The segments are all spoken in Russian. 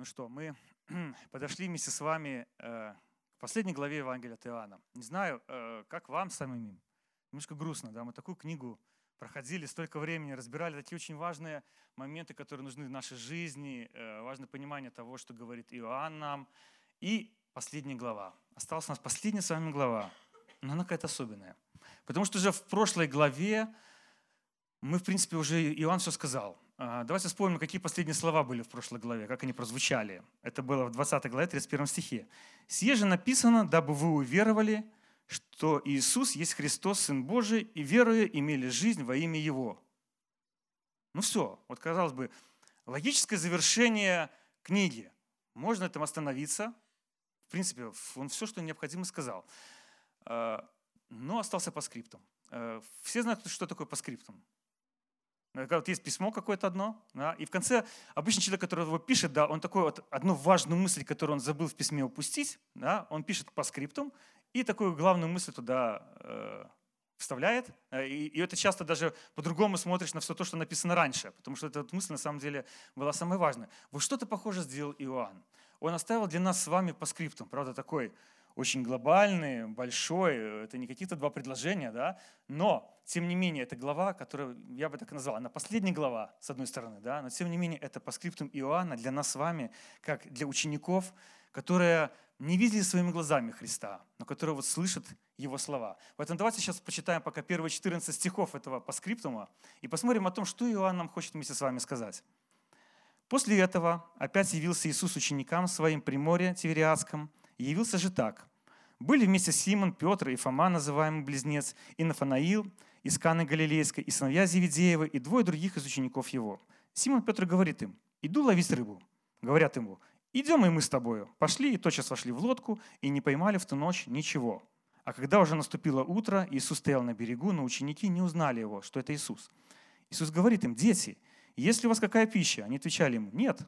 Ну что, мы подошли вместе с вами э, к последней главе Евангелия от Иоанна. Не знаю, э, как вам самим, немножко грустно, да, мы такую книгу проходили столько времени, разбирали такие очень важные моменты, которые нужны в нашей жизни, э, важное понимание того, что говорит Иоанн нам. И последняя глава. Осталась у нас последняя с вами глава, но она какая-то особенная. Потому что уже в прошлой главе мы, в принципе, уже Иоанн все сказал. А, давайте вспомним, какие последние слова были в прошлой главе, как они прозвучали. Это было в 20 главе, 31 стихе. «Сие же написано, дабы вы уверовали, что Иисус есть Христос, Сын Божий, и веруя имели жизнь во имя Его». Ну все, вот казалось бы, логическое завершение книги. Можно этом остановиться. В принципе, он все, что необходимо, сказал. А, но остался по скриптам. А, все знают, что такое по скриптам. Вот есть письмо какое-то одно, да, и в конце обычный человек, который его пишет, да, он такой вот одну важную мысль, которую он забыл в письме упустить, да, он пишет по скриптум и такую главную мысль туда э, вставляет. Э, и, и это часто даже по-другому смотришь на все то, что написано раньше, потому что эта мысль на самом деле была самой важной. Вот что-то похоже сделал Иоанн. Он оставил для нас с вами по скриптум, правда, такой очень глобальный, большой, это не какие-то два предложения, да, но, тем не менее, это глава, которую я бы так назвал, она последняя глава, с одной стороны, да, но, тем не менее, это по скриптам Иоанна для нас с вами, как для учеников, которые не видели своими глазами Христа, но которые вот слышат Его слова. Поэтому давайте сейчас почитаем пока первые 14 стихов этого по скриптума и посмотрим о том, что Иоанн нам хочет вместе с вами сказать. После этого опять явился Иисус ученикам своим при море Тивериадском, явился же так. Были вместе Симон, Петр и Фома, называемый Близнец, и Нафанаил, из Каны Галилейской, и сыновья Зеведеева, и двое других из учеников его. Симон Петр говорит им, иду ловить рыбу. Говорят ему, идем и мы с тобою. Пошли и тотчас вошли в лодку, и не поймали в ту ночь ничего. А когда уже наступило утро, Иисус стоял на берегу, но ученики не узнали его, что это Иисус. Иисус говорит им, дети, есть ли у вас какая пища? Они отвечали ему, нет.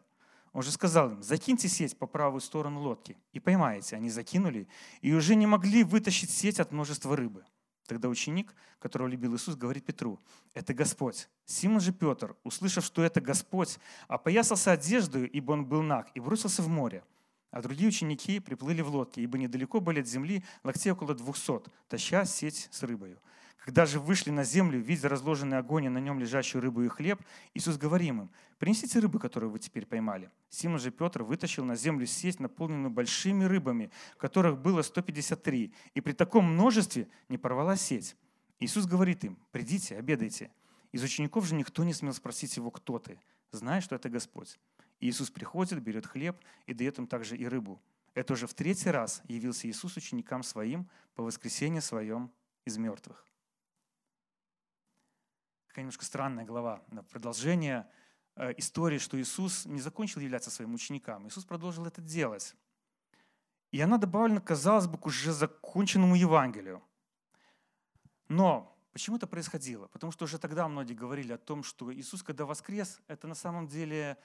Он же сказал им, закиньте сеть по правую сторону лодки и поймаете. Они закинули и уже не могли вытащить сеть от множества рыбы. Тогда ученик, которого любил Иисус, говорит Петру, это Господь. Симон же Петр, услышав, что это Господь, опоясался одеждой, ибо он был наг, и бросился в море. А другие ученики приплыли в лодке, ибо недалеко были от земли локтей около двухсот, таща сеть с рыбою. Когда же вышли на землю, видя разложенный огонь и на нем лежащую рыбу и хлеб, Иисус говорим им, принесите рыбы, которую вы теперь поймали. Симон же Петр вытащил на землю сеть, наполненную большими рыбами, которых было 153, и при таком множестве не порвала сеть. Иисус говорит им, придите, обедайте. Из учеников же никто не смел спросить его, кто ты, зная, что это Господь. Иисус приходит, берет хлеб и дает им также и рыбу. Это уже в третий раз явился Иисус ученикам своим по воскресенье своем из мертвых такая немножко странная глава, продолжение э, истории, что Иисус не закончил являться своим ученикам. Иисус продолжил это делать. И она добавлена, казалось бы, к уже законченному Евангелию. Но почему это происходило? Потому что уже тогда многие говорили о том, что Иисус, когда воскрес, это на самом деле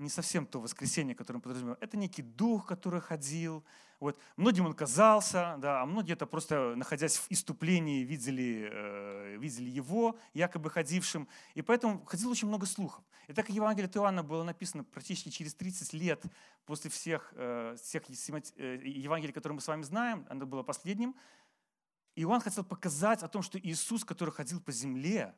не совсем то воскресенье, которое он подразумевал. Это некий дух, который ходил. Вот. Многим он казался, да, а многие это просто, находясь в иступлении, видели, э, видели его, якобы ходившим. И поэтому ходило очень много слухов. И так как Евангелие Иоанна было написано практически через 30 лет после всех, э, всех э, Евангелий, которые мы с вами знаем, оно было последним, Иоанн хотел показать о том, что Иисус, который ходил по земле,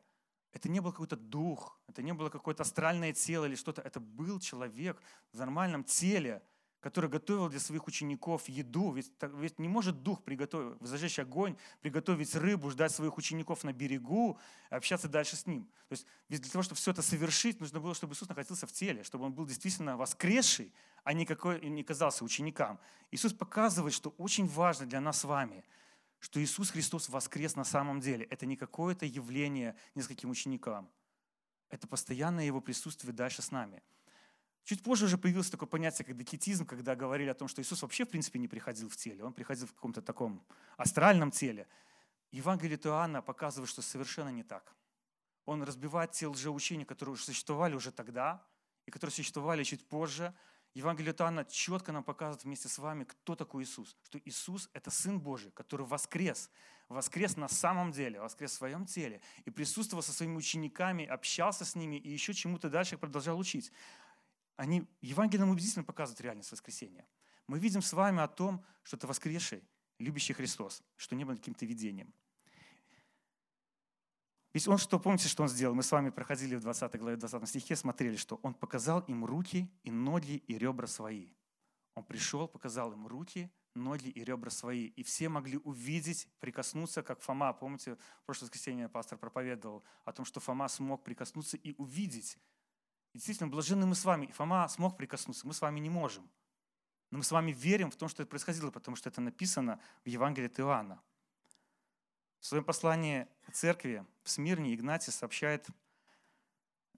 это не был какой-то дух, это не было какое-то астральное тело или что-то. Это был человек в нормальном теле, который готовил для своих учеников еду. Ведь, ведь не может дух приготовить, зажечь огонь, приготовить рыбу, ждать своих учеников на берегу, и общаться дальше с ним. То есть ведь для того, чтобы все это совершить, нужно было, чтобы Иисус находился в теле, чтобы он был действительно воскресший, а не, какой, не казался ученикам. Иисус показывает, что очень важно для нас с вами – что Иисус Христос воскрес на самом деле. Это не какое-то явление нескольким ученикам. Это постоянное Его присутствие дальше с нами. Чуть позже уже появилось такое понятие, как докетизм, когда говорили о том, что Иисус вообще, в принципе, не приходил в теле. Он приходил в каком-то таком астральном теле. Евангелие Иоанна показывает, что совершенно не так. Он разбивает те лжеучения, которые существовали уже тогда, и которые существовали чуть позже, Евангелие Иоанна четко нам показывает вместе с вами, кто такой Иисус. Что Иисус – это Сын Божий, который воскрес. Воскрес на самом деле, воскрес в своем теле. И присутствовал со своими учениками, общался с ними и еще чему-то дальше продолжал учить. они Евангелием убедительно показывают реальность воскресения. Мы видим с вами о том, что это воскресший, любящий Христос, что не было каким-то видением. Ведь он что, помните, что он сделал? Мы с вами проходили в 20 главе 20 стихе, смотрели, что он показал им руки и ноги и ребра свои. Он пришел, показал им руки, ноги и ребра свои. И все могли увидеть, прикоснуться, как Фома. Помните, в прошлое воскресенье пастор проповедовал о том, что Фома смог прикоснуться и увидеть. И действительно, блаженны мы с вами. И Фома смог прикоснуться, мы с вами не можем. Но мы с вами верим в том, что это происходило, потому что это написано в Евангелии от Иоанна. В своем послании церкви в Смирне Игнатий сообщает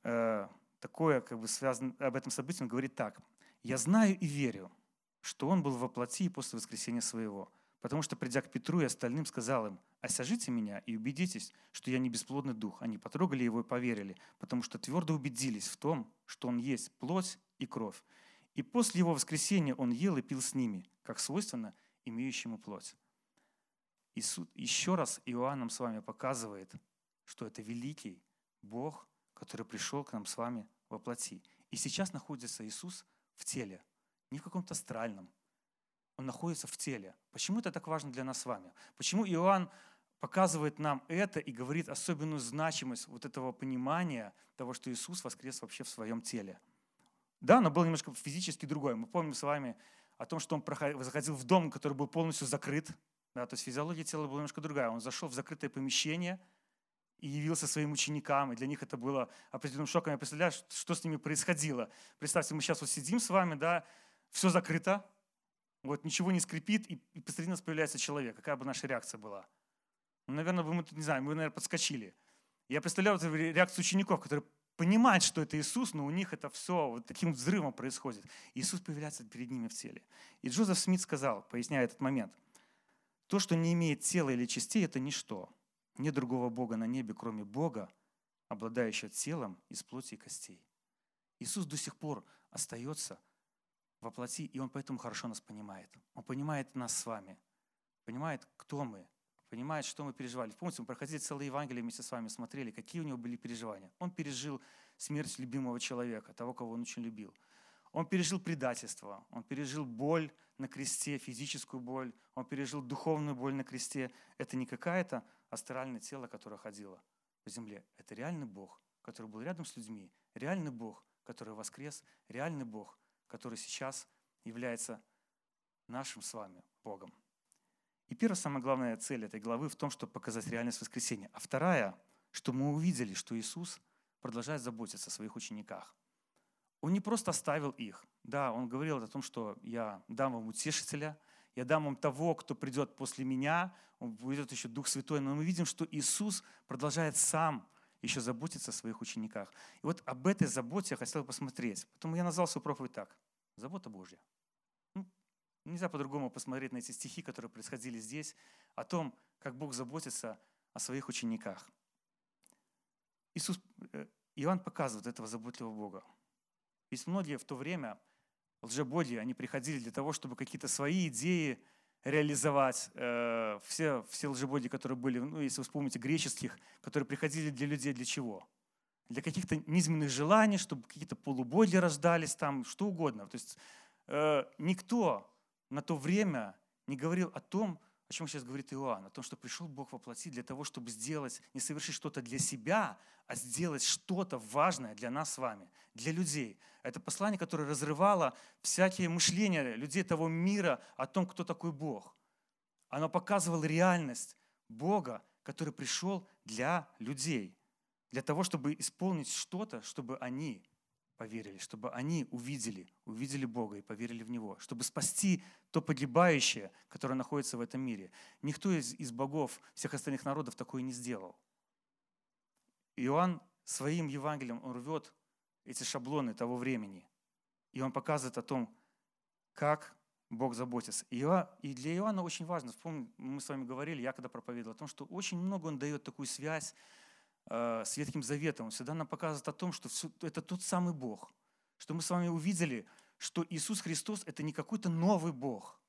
э, такое, как бы связано об этом событии, он говорит так. «Я знаю и верю, что он был во плоти после воскресения своего, потому что, придя к Петру и остальным, сказал им, «Осяжите меня и убедитесь, что я не бесплодный дух». Они потрогали его и поверили, потому что твердо убедились в том, что он есть плоть и кровь. И после его воскресения он ел и пил с ними, как свойственно имеющему плоть. Иисус, еще раз Иоанн нам с вами показывает, что это великий Бог, который пришел к нам с вами во плоти. И сейчас находится Иисус в теле, не в каком-то астральном. Он находится в теле. Почему это так важно для нас с вами? Почему Иоанн показывает нам это и говорит особенную значимость вот этого понимания того, что Иисус воскрес вообще в своем теле? Да, но было немножко физически другое. Мы помним с вами о том, что он заходил в дом, который был полностью закрыт. Да, то есть физиология тела была немножко другая. Он зашел в закрытое помещение и явился своим ученикам, и для них это было определенным шоком. Я представляю, что с ними происходило. Представьте, мы сейчас вот сидим с вами, да, все закрыто, вот ничего не скрипит, и, и посреди нас появляется человек. Какая бы наша реакция была? Ну, наверное, мы, не знаю, мы, наверное, подскочили. Я представляю вот реакцию учеников, которые понимают, что это Иисус, но у них это все вот таким взрывом происходит. Иисус появляется перед ними в теле. И Джозеф Смит сказал, поясняя этот момент, то, что не имеет тела или частей, это ничто. Нет другого Бога на небе, кроме Бога, обладающего телом из плоти и костей. Иисус до сих пор остается во плоти, и Он поэтому хорошо нас понимает. Он понимает нас с вами, понимает, кто мы, понимает, что мы переживали. Помните, мы проходили целое Евангелие вместе с вами, смотрели, какие у него были переживания. Он пережил смерть любимого человека, того, кого он очень любил. Он пережил предательство, он пережил боль на кресте, физическую боль, он пережил духовную боль на кресте. Это не какая-то астральное тело, которое ходило по земле. Это реальный Бог, который был рядом с людьми, реальный Бог, который воскрес, реальный Бог, который сейчас является нашим с вами Богом. И первая, самая главная цель этой главы в том, чтобы показать реальность воскресения. А вторая, что мы увидели, что Иисус продолжает заботиться о своих учениках. Он не просто оставил их. Да, он говорил о том, что я дам вам утешителя, я дам вам того, кто придет после меня, он придет еще Дух Святой. Но мы видим, что Иисус продолжает сам еще заботиться о своих учениках. И вот об этой заботе я хотел посмотреть. Поэтому я назвал свою проповедь так. Забота Божья. Ну, нельзя по-другому посмотреть на эти стихи, которые происходили здесь, о том, как Бог заботится о своих учениках. Иисус, э, Иоанн показывает этого заботливого Бога. Ведь многие в то время, лжебоги, они приходили для того, чтобы какие-то свои идеи реализовать. Э, все, все лжебоги, которые были, ну, если вы вспомните, греческих, которые приходили для людей для чего? Для каких-то низменных желаний, чтобы какие-то полубоги рождались там, что угодно. То есть э, никто на то время не говорил о том, чем сейчас говорит Иоанн, о том, что пришел Бог воплоти для того, чтобы сделать, не совершить что-то для себя, а сделать что-то важное для нас с вами, для людей. Это послание, которое разрывало всякие мышления людей того мира о том, кто такой Бог. Оно показывало реальность Бога, который пришел для людей, для того, чтобы исполнить что-то, чтобы они поверили, чтобы они увидели, увидели Бога и поверили в Него, чтобы спасти то погибающее, которое находится в этом мире. Никто из, из богов всех остальных народов такое не сделал. Иоанн своим Евангелием, он рвет эти шаблоны того времени. И он показывает о том, как Бог заботится. И для Иоанна очень важно, вспомним, мы с вами говорили, я когда проповедовал, о том, что очень много он дает такую связь с Ветхим Заветом. Всегда нам показывает о том, что это тот самый Бог. Что мы с вами увидели, что Иисус Христос – это не какой-то новый Бог.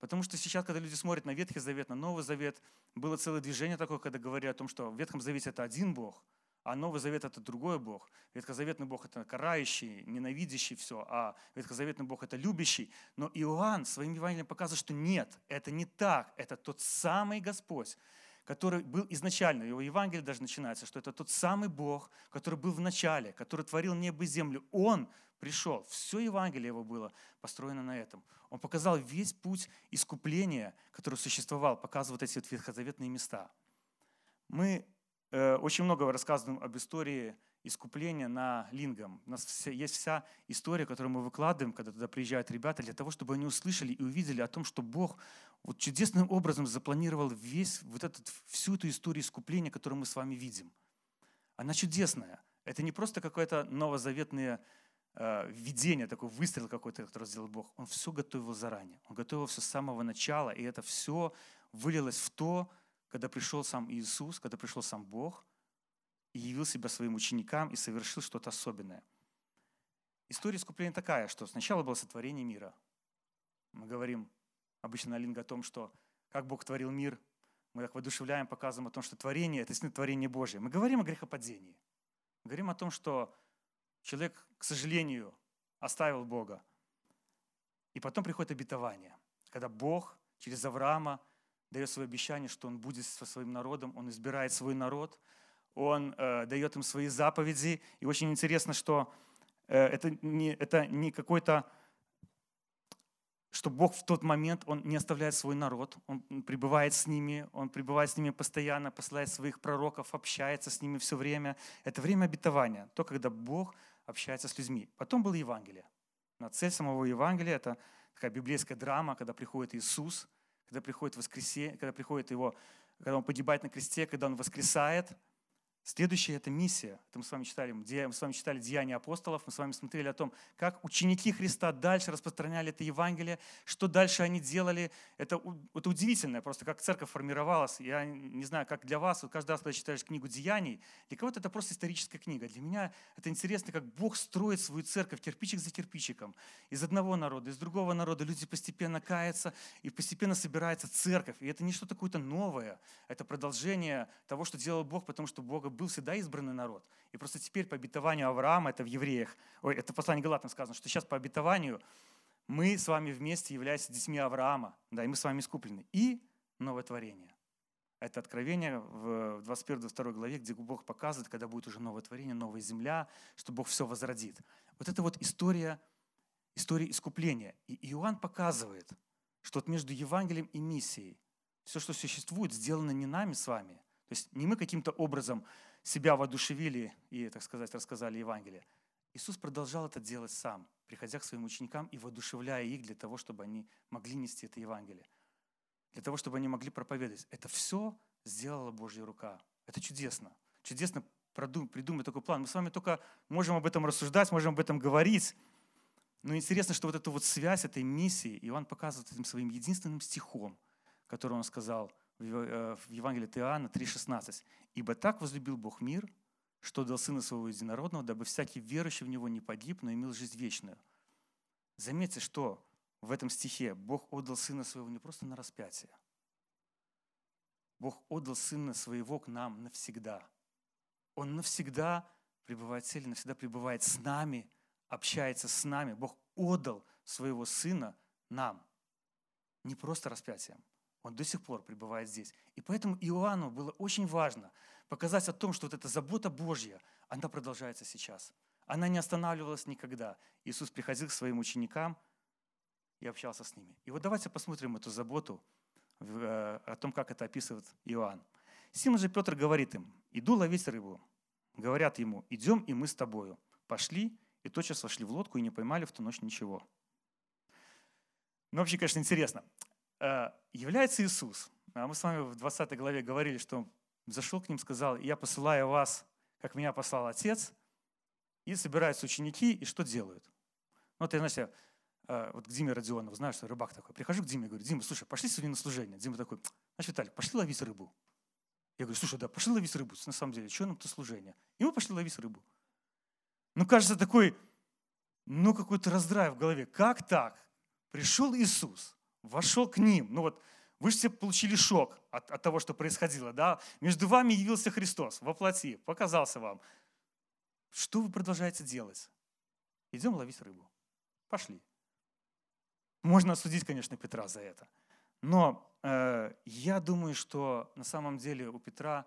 Потому что сейчас, когда люди смотрят на Ветхий Завет, на Новый Завет, было целое движение такое, когда говорили о том, что в Ветхом Завете это один Бог, а Новый Завет – это другой Бог. Ветхозаветный Бог – это карающий, ненавидящий все, а Ветхозаветный Бог – это любящий. Но Иоанн своим Евангелием показывает, что нет, это не так. Это тот самый Господь, который был изначально, его Евангелие даже начинается, что это тот самый Бог, который был в начале, который творил небо и землю. Он пришел, все Евангелие его было построено на этом. Он показал весь путь искупления, который существовал, показывал вот эти вот ветхозаветные места. Мы э, очень много рассказываем об истории искупления на Лингам. У нас вся, есть вся история, которую мы выкладываем, когда туда приезжают ребята, для того, чтобы они услышали и увидели о том, что Бог вот чудесным образом запланировал весь, вот этот, всю эту историю искупления, которую мы с вами видим. Она чудесная. Это не просто какое-то новозаветное э, видение, такой выстрел какой-то, который сделал Бог. Он все готовил заранее. Он готовил все с самого начала, и это все вылилось в то, когда пришел сам Иисус, когда пришел сам Бог и явил себя своим ученикам и совершил что-то особенное. История искупления такая, что сначала было сотворение мира. Мы говорим обычно на Линга о том, что как Бог творил мир, мы так воодушевляем, показываем о том, что творение – это действительно творение Божье. Мы говорим о грехопадении. Мы говорим о том, что человек, к сожалению, оставил Бога. И потом приходит обетование, когда Бог через Авраама дает свое обещание, что Он будет со своим народом, Он избирает свой народ, Он э, дает им свои заповеди. И очень интересно, что э, это не, это не какой-то что Бог в тот момент, Он не оставляет свой народ, Он пребывает с ними, Он пребывает с ними постоянно, посылает своих пророков, общается с ними все время. Это время обетования, то, когда Бог общается с людьми. Потом было Евангелие. На цель самого Евангелия – это такая библейская драма, когда приходит Иисус, когда приходит воскресенье, когда приходит Его, когда Он погибает на кресте, когда Он воскресает – Следующая – это миссия. Это мы с вами читали, мы с вами читали Деяния апостолов, мы с вами смотрели о том, как ученики Христа дальше распространяли это Евангелие, что дальше они делали. Это, это удивительно, просто как церковь формировалась. Я не знаю, как для вас, вот каждый раз, когда читаешь книгу Деяний, для кого-то это просто историческая книга. Для меня это интересно, как Бог строит свою церковь кирпичик за кирпичиком. Из одного народа, из другого народа люди постепенно каются, и постепенно собирается церковь. И это не что-то какое-то новое, это продолжение того, что делал Бог, потому что Бога был всегда избранный народ. И просто теперь по обетованию Авраама, это в евреях, ой, это в послании Галатам сказано, что сейчас по обетованию мы с вами вместе являемся детьми Авраама, да, и мы с вами искуплены. И новое творение. Это откровение в 21-22 главе, где Бог показывает, когда будет уже новое творение, новая земля, что Бог все возродит. Вот это вот история, история искупления. И Иоанн показывает, что вот между Евангелием и миссией все, что существует, сделано не нами с вами. То есть не мы каким-то образом себя воодушевили и, так сказать, рассказали Евангелие. Иисус продолжал это делать сам, приходя к своим ученикам и воодушевляя их для того, чтобы они могли нести это Евангелие, для того, чтобы они могли проповедовать. Это все сделала Божья рука. Это чудесно. Чудесно придумать такой план. Мы с вами только можем об этом рассуждать, можем об этом говорить. Но интересно, что вот эту вот связь этой миссии Иоанн показывает этим своим единственным стихом, который он сказал – в Евангелии от Иоанна 3,16. «Ибо так возлюбил Бог мир, что дал Сына Своего Единородного, дабы всякий верующий в Него не погиб, но имел жизнь вечную». Заметьте, что в этом стихе Бог отдал Сына Своего не просто на распятие. Бог отдал Сына Своего к нам навсегда. Он навсегда пребывает в цели, навсегда пребывает с нами, общается с нами. Бог отдал Своего Сына нам. Не просто распятием, он до сих пор пребывает здесь. И поэтому Иоанну было очень важно показать о том, что вот эта забота Божья, она продолжается сейчас. Она не останавливалась никогда. Иисус приходил к своим ученикам и общался с ними. И вот давайте посмотрим эту заботу, э, о том, как это описывает Иоанн. Симон же Петр говорит им, иду ловить рыбу. Говорят ему, идем и мы с тобою. Пошли, и тотчас вошли в лодку и не поймали в ту ночь ничего. Ну, вообще, конечно, интересно. Э, является Иисус. А мы с вами в 20 главе говорили, что зашел к ним, сказал, я посылаю вас, как меня послал Отец, и собираются ученики, и что делают? Ну, вот я, знаете, э, вот к Диме Родионову, знаешь, что рыбак такой. Прихожу к Диме, говорю, Дима, слушай, пошли сегодня на служение. Дима такой, значит, Виталий, пошли ловить рыбу. Я говорю, слушай, да, пошли ловить рыбу. На самом деле, что нам то служение? И мы пошли ловить рыбу. Ну, кажется, такой, ну, какой-то раздрай в голове. Как так? Пришел Иисус, вошел к ним. Ну вот, Вы же все получили шок от, от того, что происходило. Да? Между вами явился Христос во плоти, показался вам. Что вы продолжаете делать? Идем ловить рыбу. Пошли. Можно осудить, конечно, Петра за это. Но э, я думаю, что на самом деле у Петра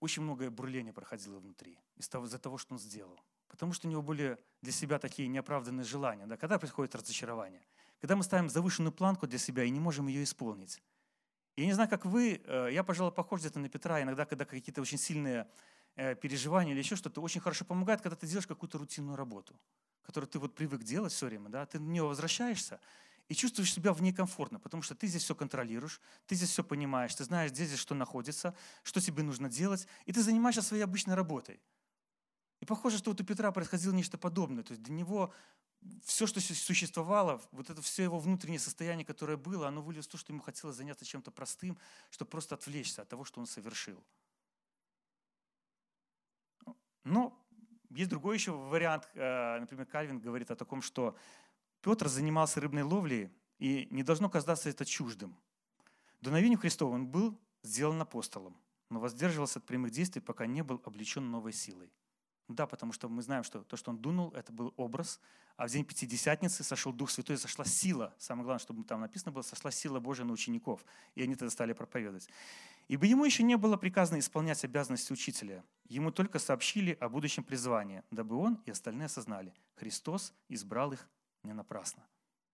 очень многое бурление проходило внутри из-за того, что он сделал. Потому что у него были для себя такие неоправданные желания. Да? Когда происходит разочарование? Когда мы ставим завышенную планку для себя и не можем ее исполнить. Я не знаю, как вы, э, я, пожалуй, похож где-то на Петра. Иногда, когда какие-то очень сильные э, переживания или еще что-то, очень хорошо помогает, когда ты делаешь какую-то рутинную работу, которую ты вот привык делать все время. Да? Ты на нее возвращаешься, и чувствуешь себя в ней комфортно, потому что ты здесь все контролируешь, ты здесь все понимаешь, ты знаешь, где здесь что находится, что тебе нужно делать, и ты занимаешься своей обычной работой. И похоже, что вот у Петра происходило нечто подобное. То есть для него все, что существовало, вот это все его внутреннее состояние, которое было, оно вылилось в то, что ему хотелось заняться чем-то простым, чтобы просто отвлечься от того, что он совершил. Но есть другой еще вариант. Э, например, Кальвин говорит о таком, что Петр занимался рыбной ловлей, и не должно казаться это чуждым. Дуновению Христову он был сделан апостолом, но воздерживался от прямых действий, пока не был облечен новой силой. Да, потому что мы знаем, что то, что он дунул, это был образ, а в день Пятидесятницы сошел Дух Святой, сошла сила. Самое главное, чтобы там написано было, сошла сила Божия на учеников. И они тогда стали проповедовать. Ибо ему еще не было приказано исполнять обязанности учителя. Ему только сообщили о будущем призвании, дабы он и остальные осознали. Христос избрал их не напрасно.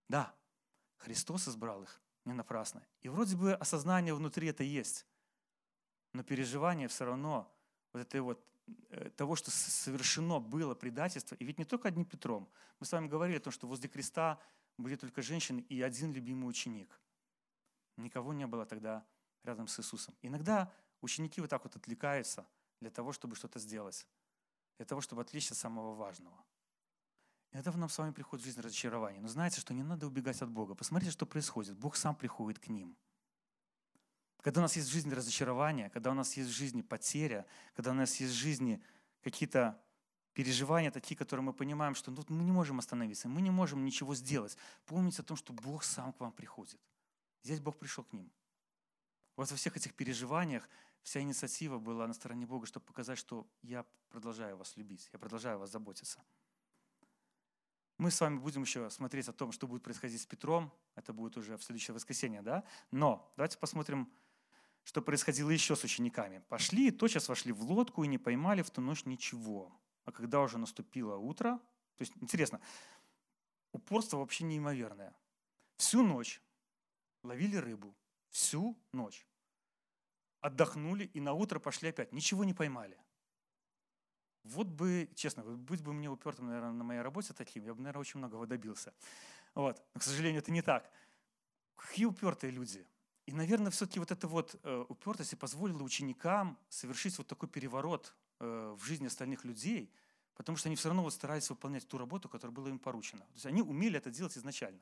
Да, Христос избрал их не напрасно. И вроде бы осознание внутри это есть. Но переживание все равно вот этой вот того, что совершено было предательство, и ведь не только одним Петром. Мы с вами говорили о том, что возле креста были только женщины и один любимый ученик. Никого не было тогда рядом с Иисусом. Иногда ученики вот так вот отвлекаются для того, чтобы что-то сделать, для того, чтобы отвлечься от самого важного. Иногда в нам с вами приходит в жизнь разочарование. Но знаете, что не надо убегать от Бога. Посмотрите, что происходит. Бог сам приходит к ним. Когда у нас есть в жизни разочарование, когда у нас есть в жизни потеря, когда у нас есть в жизни какие-то переживания такие, которые мы понимаем, что ну, мы не можем остановиться, мы не можем ничего сделать. Помните о том, что Бог сам к вам приходит. Здесь Бог пришел к ним. Вот во всех этих переживаниях вся инициатива была на стороне Бога, чтобы показать, что я продолжаю вас любить, я продолжаю вас заботиться. Мы с вами будем еще смотреть о том, что будет происходить с Петром. Это будет уже в следующее воскресенье, да? Но давайте посмотрим, что происходило еще с учениками. Пошли и тотчас вошли в лодку и не поймали в ту ночь ничего. А когда уже наступило утро, то есть интересно, упорство вообще неимоверное. Всю ночь ловили рыбу, всю ночь. Отдохнули и на утро пошли опять. Ничего не поймали. Вот бы, честно, будь бы мне упертым, наверное, на моей работе таким, я бы, наверное, очень многого добился. Вот. Но, к сожалению, это не так. Какие упертые люди. И, наверное, все-таки вот эта вот э, упертость и позволила ученикам совершить вот такой переворот э, в жизни остальных людей, потому что они все равно вот старались выполнять ту работу, которая была им поручена. То есть они умели это делать изначально.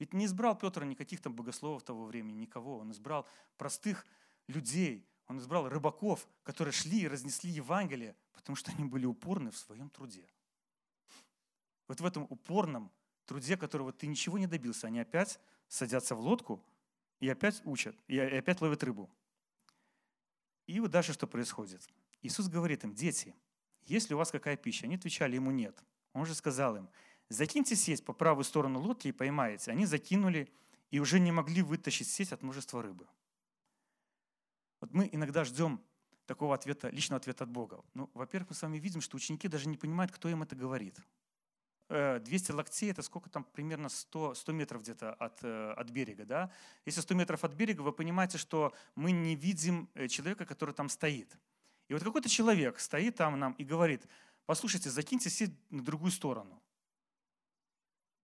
Ведь не избрал Петр никаких там богословов того времени, никого. Он избрал простых людей, он избрал рыбаков, которые шли и разнесли Евангелие, потому что они были упорны в своем труде. Вот в этом упорном труде, которого ты ничего не добился, они опять садятся в лодку и опять учат, и опять ловят рыбу. И вот дальше что происходит? Иисус говорит им, дети, есть ли у вас какая пища? Они отвечали ему нет. Он же сказал им, закиньте сеть по правую сторону лодки и поймаете. Они закинули и уже не могли вытащить сеть от множества рыбы. Вот мы иногда ждем такого ответа, личного ответа от Бога. Ну, во-первых, мы с вами видим, что ученики даже не понимают, кто им это говорит. 200 э, локтей – это сколько там, примерно 100, 100 метров где-то от, э, от берега. Да? Если 100 метров от берега, вы понимаете, что мы не видим э, человека, который там стоит. И вот какой-то человек стоит там нам и говорит, послушайте, закиньте сеть на другую сторону.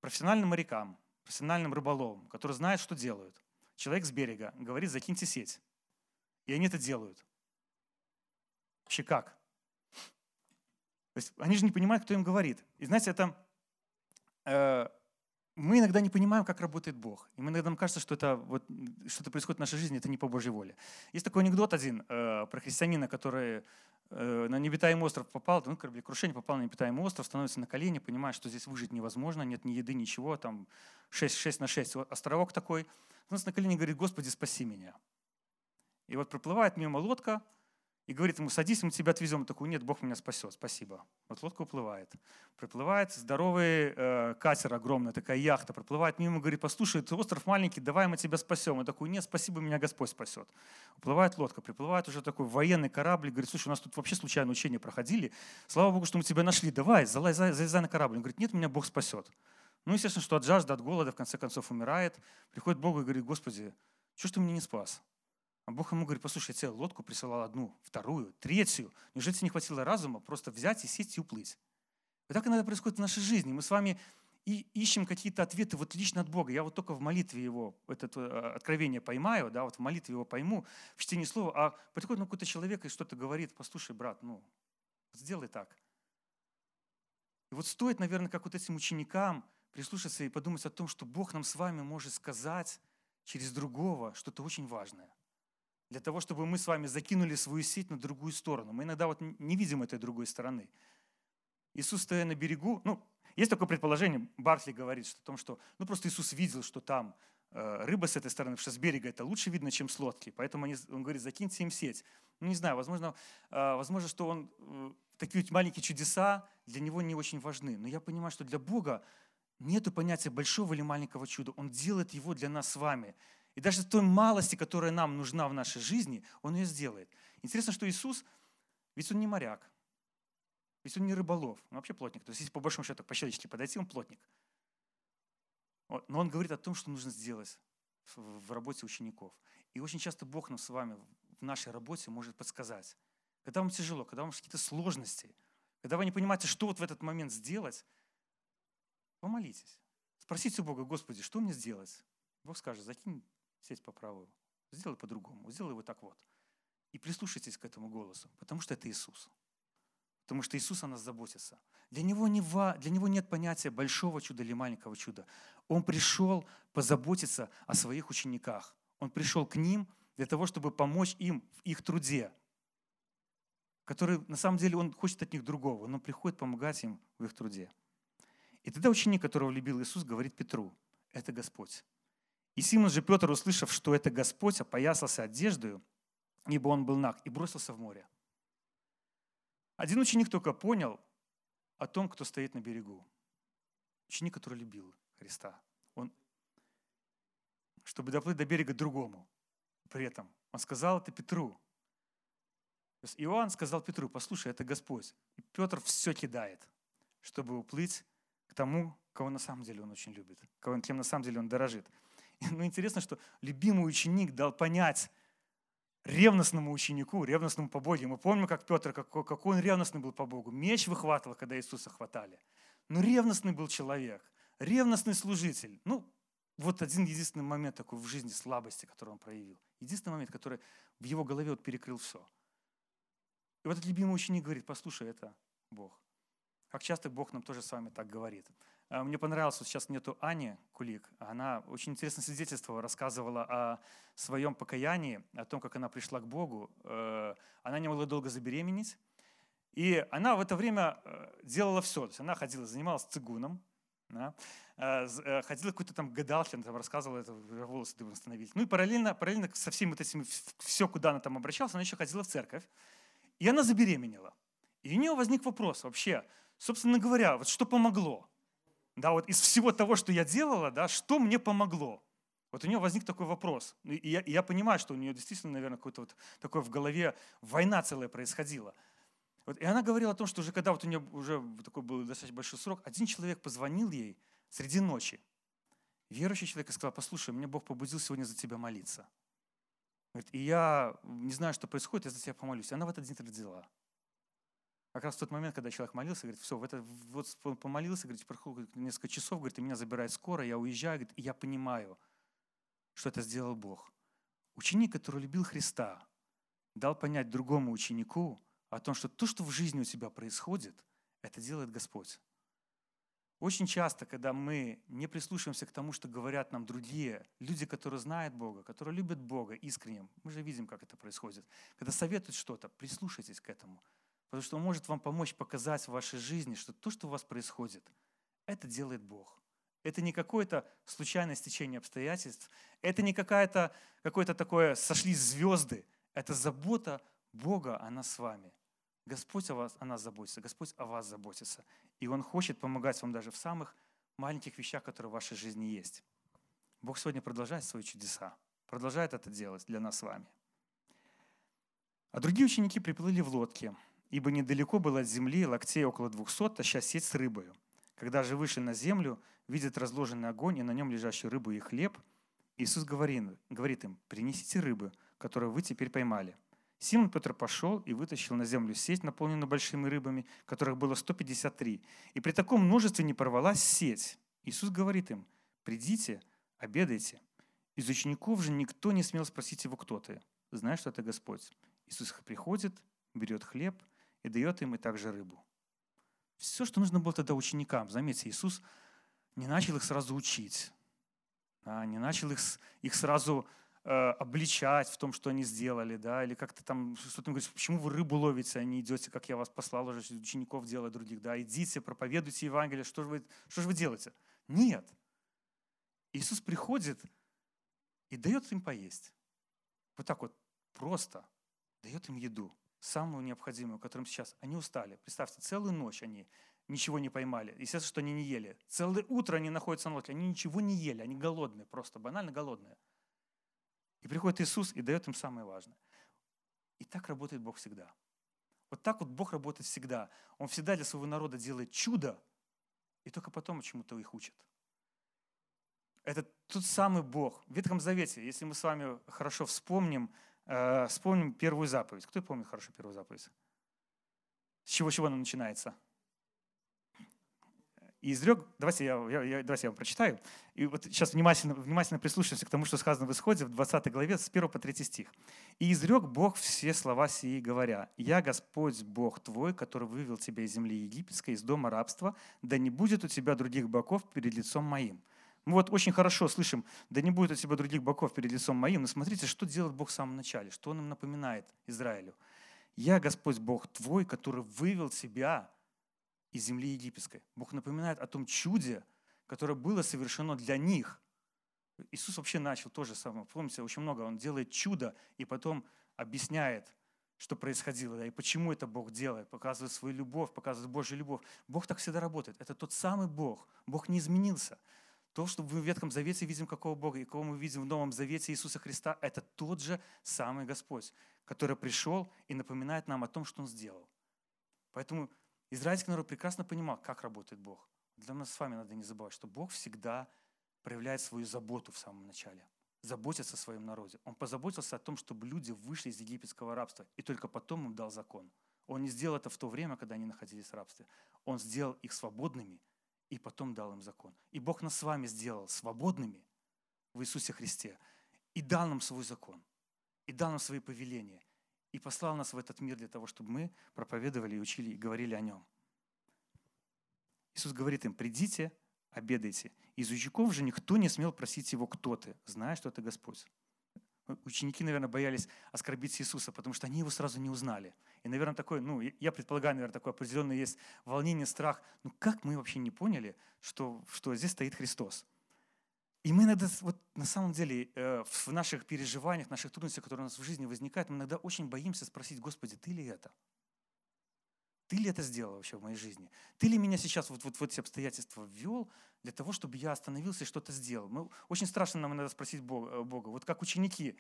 Профессиональным морякам, профессиональным рыболовам, которые знают, что делают. Человек с берега говорит, закиньте сеть. И они это делают. Вообще как? То есть они же не понимают, кто им говорит. И знаете, это мы иногда не понимаем, как работает Бог. И мы иногда нам кажется, что это вот что-то происходит в нашей жизни, это не по Божьей воле. Есть такой анекдот один э, про христианина, который э, на необитаемый остров попал, ну, кораблекрушение попал на необитаемый остров, становится на колени, понимает, что здесь выжить невозможно, нет ни еды, ничего, там 6, 6 на 6, вот островок такой, становится на колени говорит, Господи, спаси меня. И вот проплывает мимо лодка, и говорит ему, садись, мы тебя отвезем. Он такой, нет, Бог меня спасет, спасибо. Вот лодка уплывает. Приплывает здоровый э, катер огромный, такая яхта, проплывает мимо, говорит, послушай, ты остров маленький, давай мы тебя спасем. Он такой, нет, спасибо, меня Господь спасет. Уплывает лодка, приплывает уже такой военный корабль, говорит, слушай, у нас тут вообще случайно учения проходили, слава Богу, что мы тебя нашли, давай, залезай, залезай на корабль. Он говорит, нет, меня Бог спасет. Ну, естественно, что от жажды, от голода, в конце концов, умирает. Приходит к Богу и говорит, Господи, что ж ты меня не спас? А Бог ему говорит, послушай, я тебе лодку присылал одну, вторую, третью. Неужели тебе не хватило разума просто взять и сесть и уплыть? И так иногда происходит в нашей жизни. Мы с вами и ищем какие-то ответы вот лично от Бога. Я вот только в молитве его это э, откровение поймаю, да, вот в молитве его пойму, в чтении слова, а подходит ну, какой-то человек и что-то говорит, послушай, брат, ну, сделай так. И вот стоит, наверное, как вот этим ученикам прислушаться и подумать о том, что Бог нам с вами может сказать через другого что-то очень важное для того, чтобы мы с вами закинули свою сеть на другую сторону. Мы иногда вот не видим этой другой стороны. Иисус, стоя на берегу, ну, есть такое предположение, Бартли говорит что, о том, что ну, просто Иисус видел, что там э, рыба с этой стороны, потому что с берега это лучше видно, чем с лодки. Поэтому они, он говорит, закиньте им сеть. Ну, не знаю, возможно, э, возможно что он, э, такие маленькие чудеса для него не очень важны. Но я понимаю, что для Бога нет понятия большого или маленького чуда. Он делает его для нас с вами. И даже той малости, которая нам нужна в нашей жизни, Он ее сделает. Интересно, что Иисус, ведь Он не моряк, ведь Он не рыболов, он вообще плотник. То есть, если по большому счету по-человечески подойти, Он плотник. Но Он говорит о том, что нужно сделать в работе учеников. И очень часто Бог нам с вами в нашей работе может подсказать. Когда вам тяжело, когда вам какие-то сложности, когда вы не понимаете, что вот в этот момент сделать, помолитесь. Спросите у Бога, Господи, что мне сделать? Бог скажет, закинь сесть по правую. Сделай по-другому, сделай вот так вот. И прислушайтесь к этому голосу, потому что это Иисус. Потому что Иисус о нас заботится. Для него, не ва, для него нет понятия большого чуда или маленького чуда. Он пришел позаботиться о своих учениках. Он пришел к ним для того, чтобы помочь им в их труде, который на самом деле он хочет от них другого, но приходит помогать им в их труде. И тогда ученик, которого любил Иисус, говорит Петру, это Господь. И Симон же Петр, услышав, что это Господь, опоясался одеждою, ибо он был наг, и бросился в море. Один ученик только понял о том, кто стоит на берегу. Ученик, который любил Христа. Он, чтобы доплыть до берега другому. При этом он сказал это Петру. Иоанн сказал Петру, послушай, это Господь. И Петр все кидает, чтобы уплыть к тому, кого на самом деле он очень любит, кем на самом деле он дорожит. Но интересно, что любимый ученик дал понять ревностному ученику, ревностному по Богу. Мы помним, как Петр, какой, какой он ревностный был по Богу. Меч выхватывал, когда Иисуса хватали. Но ревностный был человек, ревностный служитель. Ну, вот один единственный момент такой в жизни слабости, который он проявил. Единственный момент, который в его голове вот перекрыл все. И вот этот любимый ученик говорит, послушай, это Бог. Как часто Бог нам тоже с вами так говорит. А, мне понравилось, вот сейчас нету Ани Кулик. Она очень интересно свидетельство рассказывала о своем покаянии, о том, как она пришла к Богу. Э, она не могла долго забеременеть. И она в это время э, делала все. То есть она ходила, занималась цигуном, да, э, ходила какой-то там гадалки, она там рассказывала, это волосы дыбом становились. Ну и параллельно, параллельно со всеми вот этими, все, куда она там обращалась, она еще ходила в церковь. И она забеременела. И у нее возник вопрос вообще, собственно говоря, вот что помогло? Да, вот из всего того, что я делала, да, что мне помогло? Вот у нее возник такой вопрос. И я, и я понимаю, что у нее действительно, наверное, какой-то вот такой в голове война целая происходила. Вот, и она говорила о том, что уже когда вот у нее уже такой был достаточно большой срок, один человек позвонил ей среди ночи. Верующий человек и сказал, послушай, мне Бог побудил сегодня за тебя молиться. Говорит, и я не знаю, что происходит, я за тебя помолюсь. И она в этот день родила. Как раз в тот момент, когда человек молился, говорит, все, в это, вот помолился, говорит, проходит несколько часов, говорит, и меня забирает скоро, я уезжаю, говорит, и я понимаю, что это сделал Бог. Ученик, который любил Христа, дал понять другому ученику о том, что то, что в жизни у тебя происходит, это делает Господь. Очень часто, когда мы не прислушиваемся к тому, что говорят нам другие, люди, которые знают Бога, которые любят Бога искренне, мы же видим, как это происходит. Когда советуют что-то, прислушайтесь к этому – Потому что Он может вам помочь показать в вашей жизни, что то, что у вас происходит, это делает Бог. Это не какое-то случайное стечение обстоятельств. Это не какая-то, какое-то такое «сошлись звезды». Это забота Бога, она с вами. Господь о вас, о нас заботится, Господь о вас заботится. И Он хочет помогать вам даже в самых маленьких вещах, которые в вашей жизни есть. Бог сегодня продолжает свои чудеса, продолжает это делать для нас с вами. А другие ученики приплыли в лодке, ибо недалеко было от земли локтей около двухсот, таща сеть с рыбою. Когда же вышли на землю, видят разложенный огонь и на нем лежащую рыбу и хлеб, Иисус говорит, говорит им, принесите рыбы, которую вы теперь поймали. Симон Петр пошел и вытащил на землю сеть, наполненную большими рыбами, которых было 153. И при таком множестве не порвалась сеть. Иисус говорит им, придите, обедайте. Из учеников же никто не смел спросить его, кто ты. Знаешь, что это Господь. Иисус приходит, берет хлеб и дает им и также рыбу. Все, что нужно было тогда ученикам. Заметьте, Иисус не начал их сразу учить, не начал их, их сразу э, обличать в том, что они сделали, да, или как-то там что-то говорит, почему вы рыбу ловите, а не идете, как я вас послал уже учеников делать других, да, идите, проповедуйте Евангелие, что же вы, что же вы делаете? Нет. Иисус приходит и дает им поесть. Вот так вот просто дает им еду, самую необходимую, которым сейчас. Они устали. Представьте, целую ночь они ничего не поймали. Естественно, что они не ели. Целое утро они находятся на лодке, они ничего не ели, они голодные, просто банально голодные. И приходит Иисус и дает им самое важное. И так работает Бог всегда. Вот так вот Бог работает всегда. Он всегда для своего народа делает чудо, и только потом чему-то их учит. Это тот самый Бог. В Ветхом Завете, если мы с вами хорошо вспомним, вспомним первую заповедь. Кто помнит хорошо первую заповедь? С чего-чего она начинается? И изрек, давайте я, я, я, давайте я вам прочитаю. И вот сейчас внимательно, внимательно прислушаемся к тому, что сказано в Исходе в 20 главе с 1 по 3 стих. «И изрек Бог все слова сии, говоря, «Я Господь Бог твой, который вывел тебя из земли египетской, из дома рабства, да не будет у тебя других боков перед лицом моим». Мы вот очень хорошо слышим, да не будет у тебя других боков перед лицом моим, но смотрите, что делает Бог в самом начале, что Он им напоминает Израилю. «Я Господь Бог твой, который вывел тебя из земли египетской. Бог напоминает о том чуде, которое было совершено для них. Иисус вообще начал то же самое. Помните, очень много. Он делает чудо и потом объясняет, что происходило, да, и почему это Бог делает, показывает свою любовь, показывает Божью любовь. Бог так всегда работает. Это тот самый Бог. Бог не изменился. То, что мы в Ветхом Завете видим, какого Бога, и кого мы видим в Новом Завете Иисуса Христа, это тот же самый Господь, который пришел и напоминает нам о том, что Он сделал. Поэтому Израильский народ прекрасно понимал, как работает Бог. Для нас с вами надо не забывать, что Бог всегда проявляет свою заботу в самом начале. Заботится о своем народе. Он позаботился о том, чтобы люди вышли из египетского рабства, и только потом им дал закон. Он не сделал это в то время, когда они находились в рабстве. Он сделал их свободными, и потом дал им закон. И Бог нас с вами сделал свободными в Иисусе Христе, и дал нам свой закон, и дал нам свои повеления и послал нас в этот мир для того, чтобы мы проповедовали и учили и говорили о нем. Иисус говорит им, придите, обедайте. Из учеников же никто не смел просить его, кто ты, зная, что это Господь. Ученики, наверное, боялись оскорбить Иисуса, потому что они его сразу не узнали. И, наверное, такой, ну, я предполагаю, наверное, такое определенное есть волнение, страх. Ну, как мы вообще не поняли, что, что здесь стоит Христос? И мы иногда, вот на самом деле, э, в наших переживаниях, в наших трудностях, которые у нас в жизни возникают, мы иногда очень боимся спросить, Господи, Ты ли это? Ты ли это сделал вообще в моей жизни? Ты ли меня сейчас вот, вот в эти обстоятельства ввел для того, чтобы я остановился и что-то сделал? Мы, очень страшно нам иногда спросить Бога, э, Бога. Вот как ученики,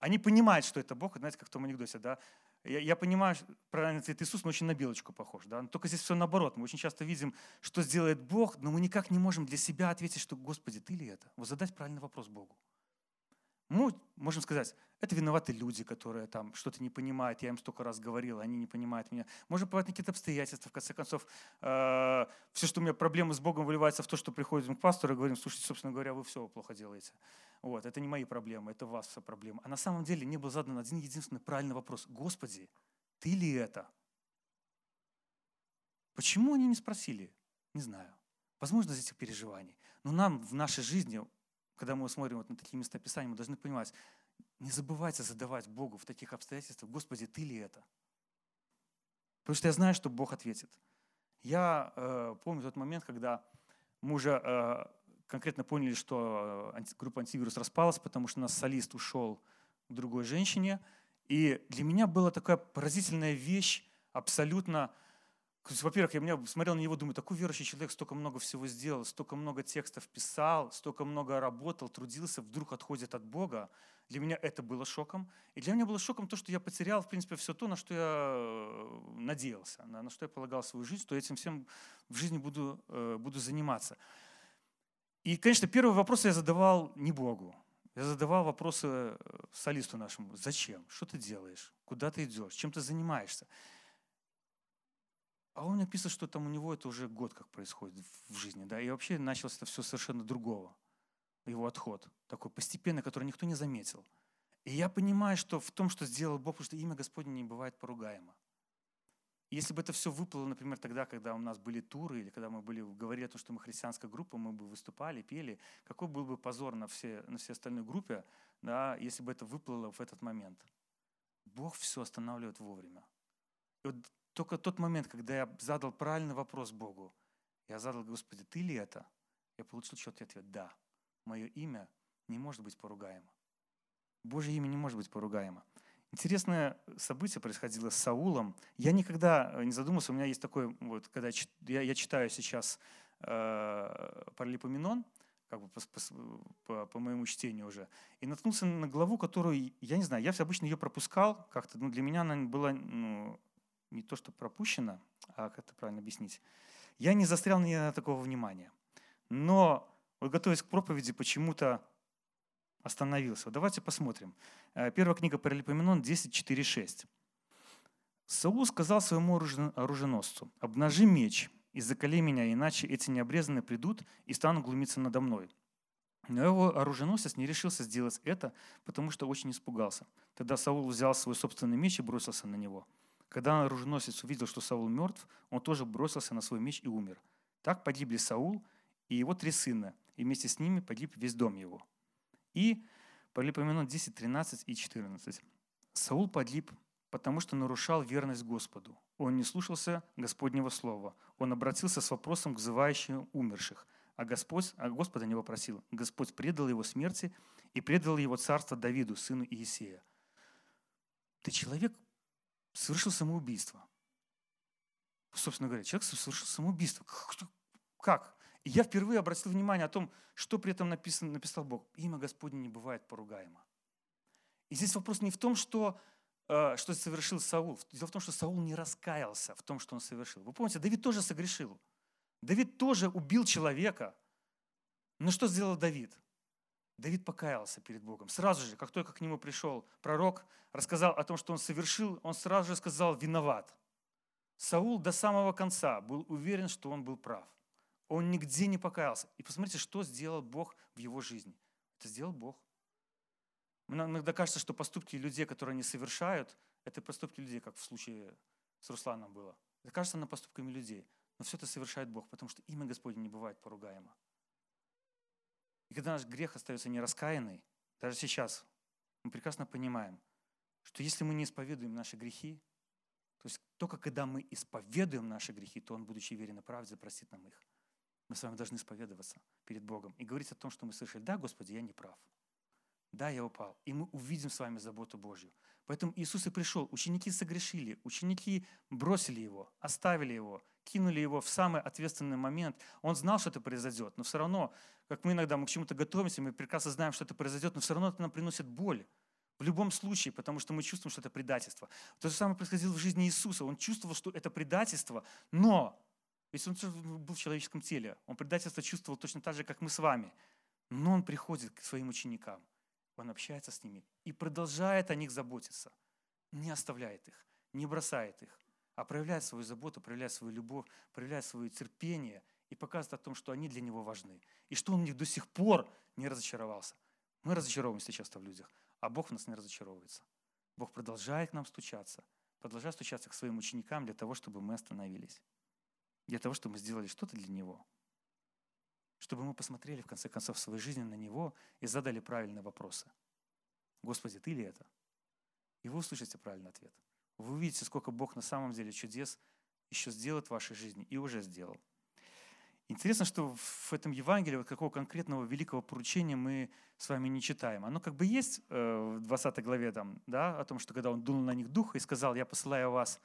они понимают, что это Бог, знаете, как в том анекдоте, да? Я, я понимаю, правильно ответ Иисус, но очень на белочку похож. Да? Только здесь все наоборот. Мы очень часто видим, что сделает Бог, но мы никак не можем для себя ответить, что «Господи, Ты ли это?» Вот задать правильный вопрос Богу. Мы можем сказать, это виноваты люди, которые там что-то не понимают, я им столько раз говорил, они не понимают меня. Может, бывают какие-то обстоятельства, в конце концов, э, все, что у меня проблемы с Богом, выливается в то, что приходим к пастору и говорим, слушайте, собственно говоря, вы все плохо делаете. Вот, это не мои проблемы, это все проблемы. А на самом деле не был задан один единственный правильный вопрос. Господи, ты ли это? Почему они не спросили? Не знаю. Возможно, из этих переживаний. Но нам в нашей жизни когда мы смотрим вот на такие места Писания, мы должны понимать, не забывайте задавать Богу в таких обстоятельствах, Господи, Ты ли это? Потому что я знаю, что Бог ответит. Я э, помню тот момент, когда мы уже э, конкретно поняли, что э, группа антивирус распалась, потому что у нас солист ушел к другой женщине. И для меня была такая поразительная вещь, абсолютно во-первых, я смотрел на него, думаю, такой верующий человек столько много всего сделал, столько много текстов писал, столько много работал, трудился, вдруг отходит от Бога. Для меня это было шоком. И для меня было шоком то, что я потерял, в принципе, все то, на что я э, надеялся, на, на что я полагал свою жизнь, что этим всем в жизни буду, э, буду заниматься. И, конечно, первый вопрос я задавал не Богу. Я задавал вопросы э, солисту нашему. Зачем? Что ты делаешь? Куда ты идешь? Чем ты занимаешься? А он написал, что там у него это уже год как происходит в жизни, да, и вообще началось это все совершенно другого, его отход, такой постепенный, который никто не заметил. И я понимаю, что в том, что сделал Бог, потому что имя Господне не бывает поругаемо. Если бы это все выплыло, например, тогда, когда у нас были туры, или когда мы были, говорили о том, что мы христианская группа, мы бы выступали, пели, какой был бы позор на все, на все остальной группе, да, если бы это выплыло в этот момент. Бог все останавливает вовремя. И вот только тот момент, когда я задал правильный вопрос Богу, я задал, Господи, ты ли это? Я получил четкий ответ, да. Мое имя не может быть поругаемо. Божье имя не может быть поругаемо. Интересное событие происходило с Саулом. Я никогда э, не задумывался, у меня есть такой, вот, когда я, я читаю сейчас э, Паралипоменон, как бы по, по, по моему чтению уже, и наткнулся на главу, которую, я не знаю, я обычно ее пропускал, как-то ну, для меня она была ну, не то, что пропущено, а как это правильно объяснить, я не застрял ни на такого внимания. Но, вот готовясь к проповеди, почему-то остановился. Давайте посмотрим. Э, первая книга Паралипоменон 10.4.6. Саул сказал своему оруженосцу, «Обнажи меч и закали меня, иначе эти необрезанные придут и станут глумиться надо мной». Но его оруженосец не решился сделать это, потому что очень испугался. Тогда Саул взял свой собственный меч и бросился на него – когда оруженосец увидел, что Саул мертв, он тоже бросился на свой меч и умер. Так погибли Саул и его три сына, и вместе с ними погиб весь дом его. И Паралипоменон 10, 13 и 14. Саул погиб, потому что нарушал верность Господу. Он не слушался Господнего слова. Он обратился с вопросом к взывающим умерших. А, Господь, а Господа не вопросил. Господь предал его смерти и предал его царство Давиду, сыну Иисея. Ты человек совершил самоубийство. Собственно говоря, человек совершил самоубийство. Как? И я впервые обратил внимание о том, что при этом написано, написал Бог. Имя Господне не бывает поругаемо. И здесь вопрос не в том, что, э, что совершил Саул. Дело в том, что Саул не раскаялся в том, что он совершил. Вы помните, Давид тоже согрешил. Давид тоже убил человека. Но что сделал Давид? Давид покаялся перед Богом. Сразу же, как только к нему пришел пророк, рассказал о том, что он совершил, он сразу же сказал «виноват». Саул до самого конца был уверен, что он был прав. Он нигде не покаялся. И посмотрите, что сделал Бог в его жизни. Это сделал Бог. Мне иногда кажется, что поступки людей, которые они совершают, это поступки людей, как в случае с Русланом было. Это кажется на поступками людей. Но все это совершает Бог, потому что имя Господне не бывает поругаемо. И когда наш грех остается нераскаянный, даже сейчас мы прекрасно понимаем, что если мы не исповедуем наши грехи, то есть только когда мы исповедуем наши грехи, то Он, будучи верен и прав, запросит нам их. Мы с вами должны исповедоваться перед Богом и говорить о том, что мы слышали, да, Господи, я не прав. Да, я упал. И мы увидим с вами заботу Божью. Поэтому Иисус и пришел. Ученики согрешили, ученики бросили Его, оставили Его, кинули Его в самый ответственный момент. Он знал, что это произойдет, но все равно как мы иногда мы к чему-то готовимся, мы прекрасно знаем, что это произойдет, но все равно это нам приносит боль. В любом случае, потому что мы чувствуем, что это предательство. То же самое происходило в жизни Иисуса. Он чувствовал, что это предательство, но ведь он был в человеческом теле, он предательство чувствовал точно так же, как мы с вами. Но он приходит к своим ученикам, он общается с ними и продолжает о них заботиться. Не оставляет их, не бросает их, а проявляет свою заботу, проявляет свою любовь, проявляет свое терпение – и показывает о том, что они для него важны. И что он в них до сих пор не разочаровался. Мы разочаровываемся часто в людях, а Бог в нас не разочаровывается. Бог продолжает к нам стучаться, продолжает стучаться к своим ученикам для того, чтобы мы остановились. Для того, чтобы мы сделали что-то для Него. Чтобы мы посмотрели, в конце концов, в своей жизни на Него и задали правильные вопросы. Господи, Ты ли это? И вы услышите правильный ответ. Вы увидите, сколько Бог на самом деле чудес еще сделает в вашей жизни и уже сделал. Интересно, что в этом Евангелии вот какого конкретного великого поручения мы с вами не читаем. Оно как бы есть э, в 20 главе там, да, о том, что когда он дунул на них духа и сказал, я посылаю вас,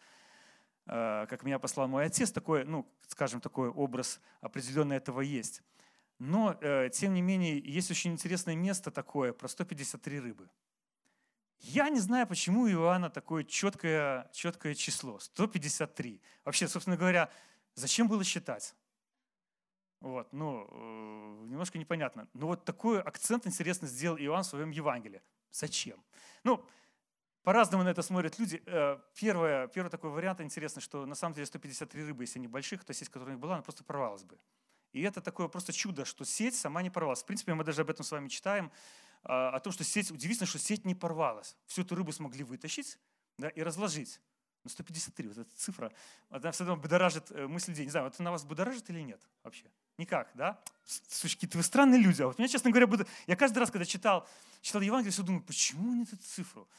э, как меня послал мой отец, такой, ну, скажем, такой образ определенный этого есть. Но, э, тем не менее, есть очень интересное место такое про 153 рыбы. Я не знаю, почему у Иоанна такое четкое, четкое число, 153. Вообще, собственно говоря, зачем было считать? Вот, ну, э, немножко непонятно. Но вот такой акцент интересно сделал Иоанн в своем Евангелии. Зачем? Ну, по-разному на это смотрят люди. Э, первое, первый такой вариант интересно, что на самом деле 153 рыбы, если они больших, то сеть, которая у них была, она просто порвалась бы. И это такое просто чудо, что сеть сама не порвалась. В принципе, мы даже об этом с вами читаем, о том, что сеть, удивительно, что сеть не порвалась. Всю эту рыбу смогли вытащить да, и разложить. Ну, 153, вот эта цифра, она все равно будоражит э, мысль людей. Не знаю, это на вас будоражит или нет вообще? Никак, да? Слушай, вы странные люди. А вот меня, честно говоря, буду... я каждый раз, когда читал, читал Евангелие, все думаю, почему нет эту цифру?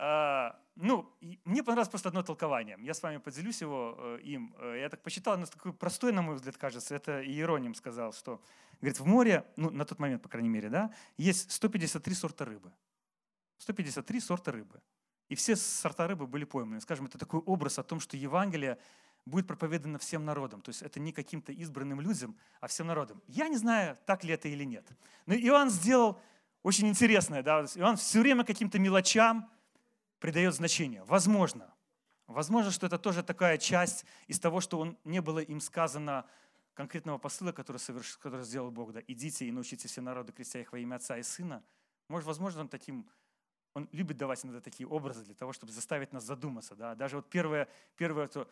А, ну, мне понравилось просто одно толкование. Я с вами поделюсь его э, им. Э, я так почитал, оно такое простое, на мой взгляд, кажется. Это Иероним сказал, что, говорит, в море, ну, на тот момент, по крайней мере, да, есть 153 сорта рыбы. 153 сорта рыбы. И все сорта рыбы были пойманы. Скажем, это такой образ о том, что Евангелие будет проповедано всем народам. То есть это не каким-то избранным людям, а всем народам. Я не знаю, так ли это или нет. Но Иоанн сделал очень интересное. Да? Иоанн все время каким-то мелочам придает значение. Возможно. Возможно, что это тоже такая часть из того, что он, не было им сказано конкретного посыла, который, соверш... который сделал Бог. Да? Идите и научите все народы, крестя их во имя Отца и Сына. Может, возможно, он таким он любит давать иногда такие образы для того, чтобы заставить нас задуматься. Да? Даже вот первое, первое то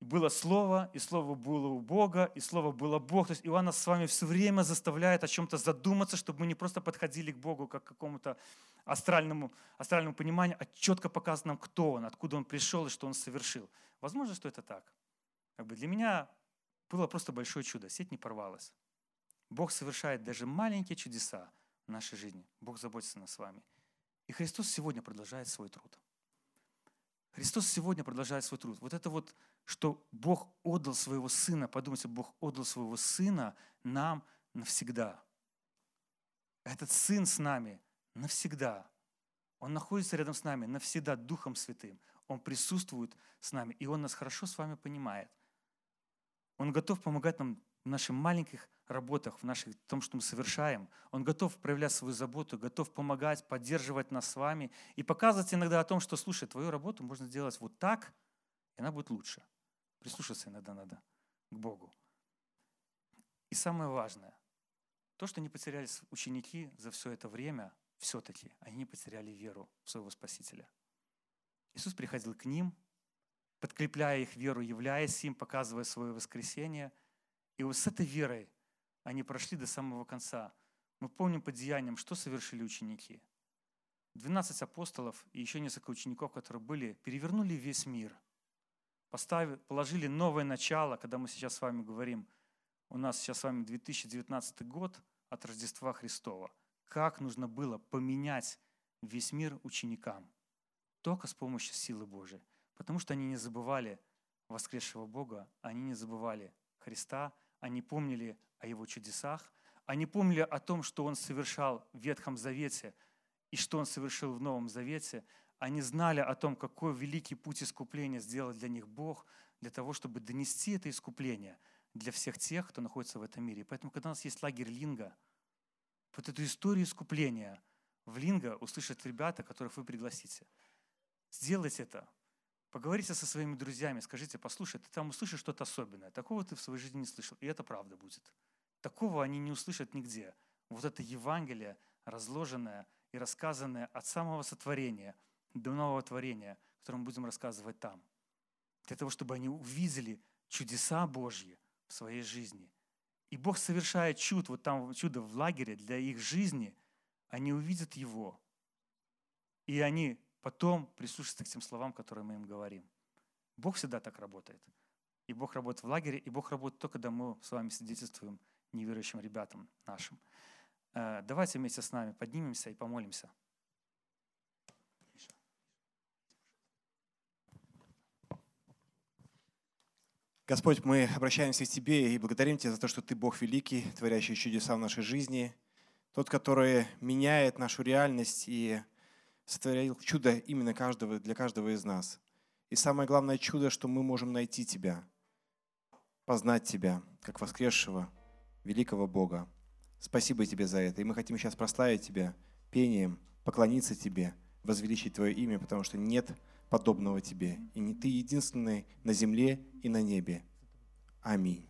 было Слово, и Слово было у Бога, и Слово было Бог. То есть Иоанн нас с вами все время заставляет о чем-то задуматься, чтобы мы не просто подходили к Богу как к какому-то астральному, астральному пониманию, а четко показывает нам, кто Он, откуда Он пришел и что Он совершил. Возможно, что это так. Как бы для меня было просто большое чудо. Сеть не порвалась. Бог совершает даже маленькие чудеса в нашей жизни. Бог заботится нас с вами. И Христос сегодня продолжает свой труд. Христос сегодня продолжает свой труд. Вот это вот, что Бог отдал своего Сына, подумайте, Бог отдал своего Сына нам навсегда. Этот Сын с нами навсегда. Он находится рядом с нами навсегда Духом Святым. Он присутствует с нами, и Он нас хорошо с вами понимает. Он готов помогать нам в наших маленьких работах, в, наших, в том, что мы совершаем. Он готов проявлять свою заботу, готов помогать, поддерживать нас с вами и показывать иногда о том, что, слушай, твою работу можно сделать вот так, и она будет лучше. Прислушаться иногда надо к Богу. И самое важное, то, что не потерялись ученики за все это время, все-таки они потеряли веру в своего Спасителя. Иисус приходил к ним, подкрепляя их веру, являясь им, показывая свое воскресение – и вот с этой верой они прошли до самого конца. Мы помним по деяниям, что совершили ученики. 12 апостолов и еще несколько учеников, которые были, перевернули весь мир. Поставили, положили новое начало, когда мы сейчас с вами говорим, у нас сейчас с вами 2019 год от Рождества Христова. Как нужно было поменять весь мир ученикам? Только с помощью силы Божией. Потому что они не забывали воскресшего Бога, они не забывали Христа, они помнили о Его чудесах, они помнили о том, что Он совершал в Ветхом Завете и что Он совершил в Новом Завете. Они знали о том, какой великий путь искупления сделал для них Бог, для того, чтобы донести это искупление для всех тех, кто находится в этом мире. Поэтому, когда у нас есть лагерь Линга, вот эту историю искупления в Линга услышат ребята, которых вы пригласите. Сделайте это. Поговорите со своими друзьями, скажите, послушай, ты там услышишь что-то особенное. Такого ты в своей жизни не слышал, и это правда будет. Такого они не услышат нигде. Вот это Евангелие, разложенное и рассказанное от самого сотворения до нового творения, которое мы будем рассказывать там. Для того, чтобы они увидели чудеса Божьи в своей жизни. И Бог совершает чудо, вот там чудо в лагере для их жизни, они увидят Его. И они потом прислушаться к тем словам, которые мы им говорим. Бог всегда так работает. И Бог работает в лагере, и Бог работает только, когда мы с вами свидетельствуем неверующим ребятам нашим. Э, давайте вместе с нами поднимемся и помолимся. Господь, мы обращаемся к Тебе и благодарим Тебя за то, что Ты Бог великий, творящий чудеса в нашей жизни, тот, который меняет нашу реальность и сотворил чудо именно каждого, для каждого из нас. И самое главное чудо, что мы можем найти Тебя, познать Тебя, как воскресшего, великого Бога. Спасибо Тебе за это. И мы хотим сейчас прославить Тебя пением, поклониться Тебе, возвеличить Твое имя, потому что нет подобного Тебе. И Ты единственный на земле и на небе. Аминь.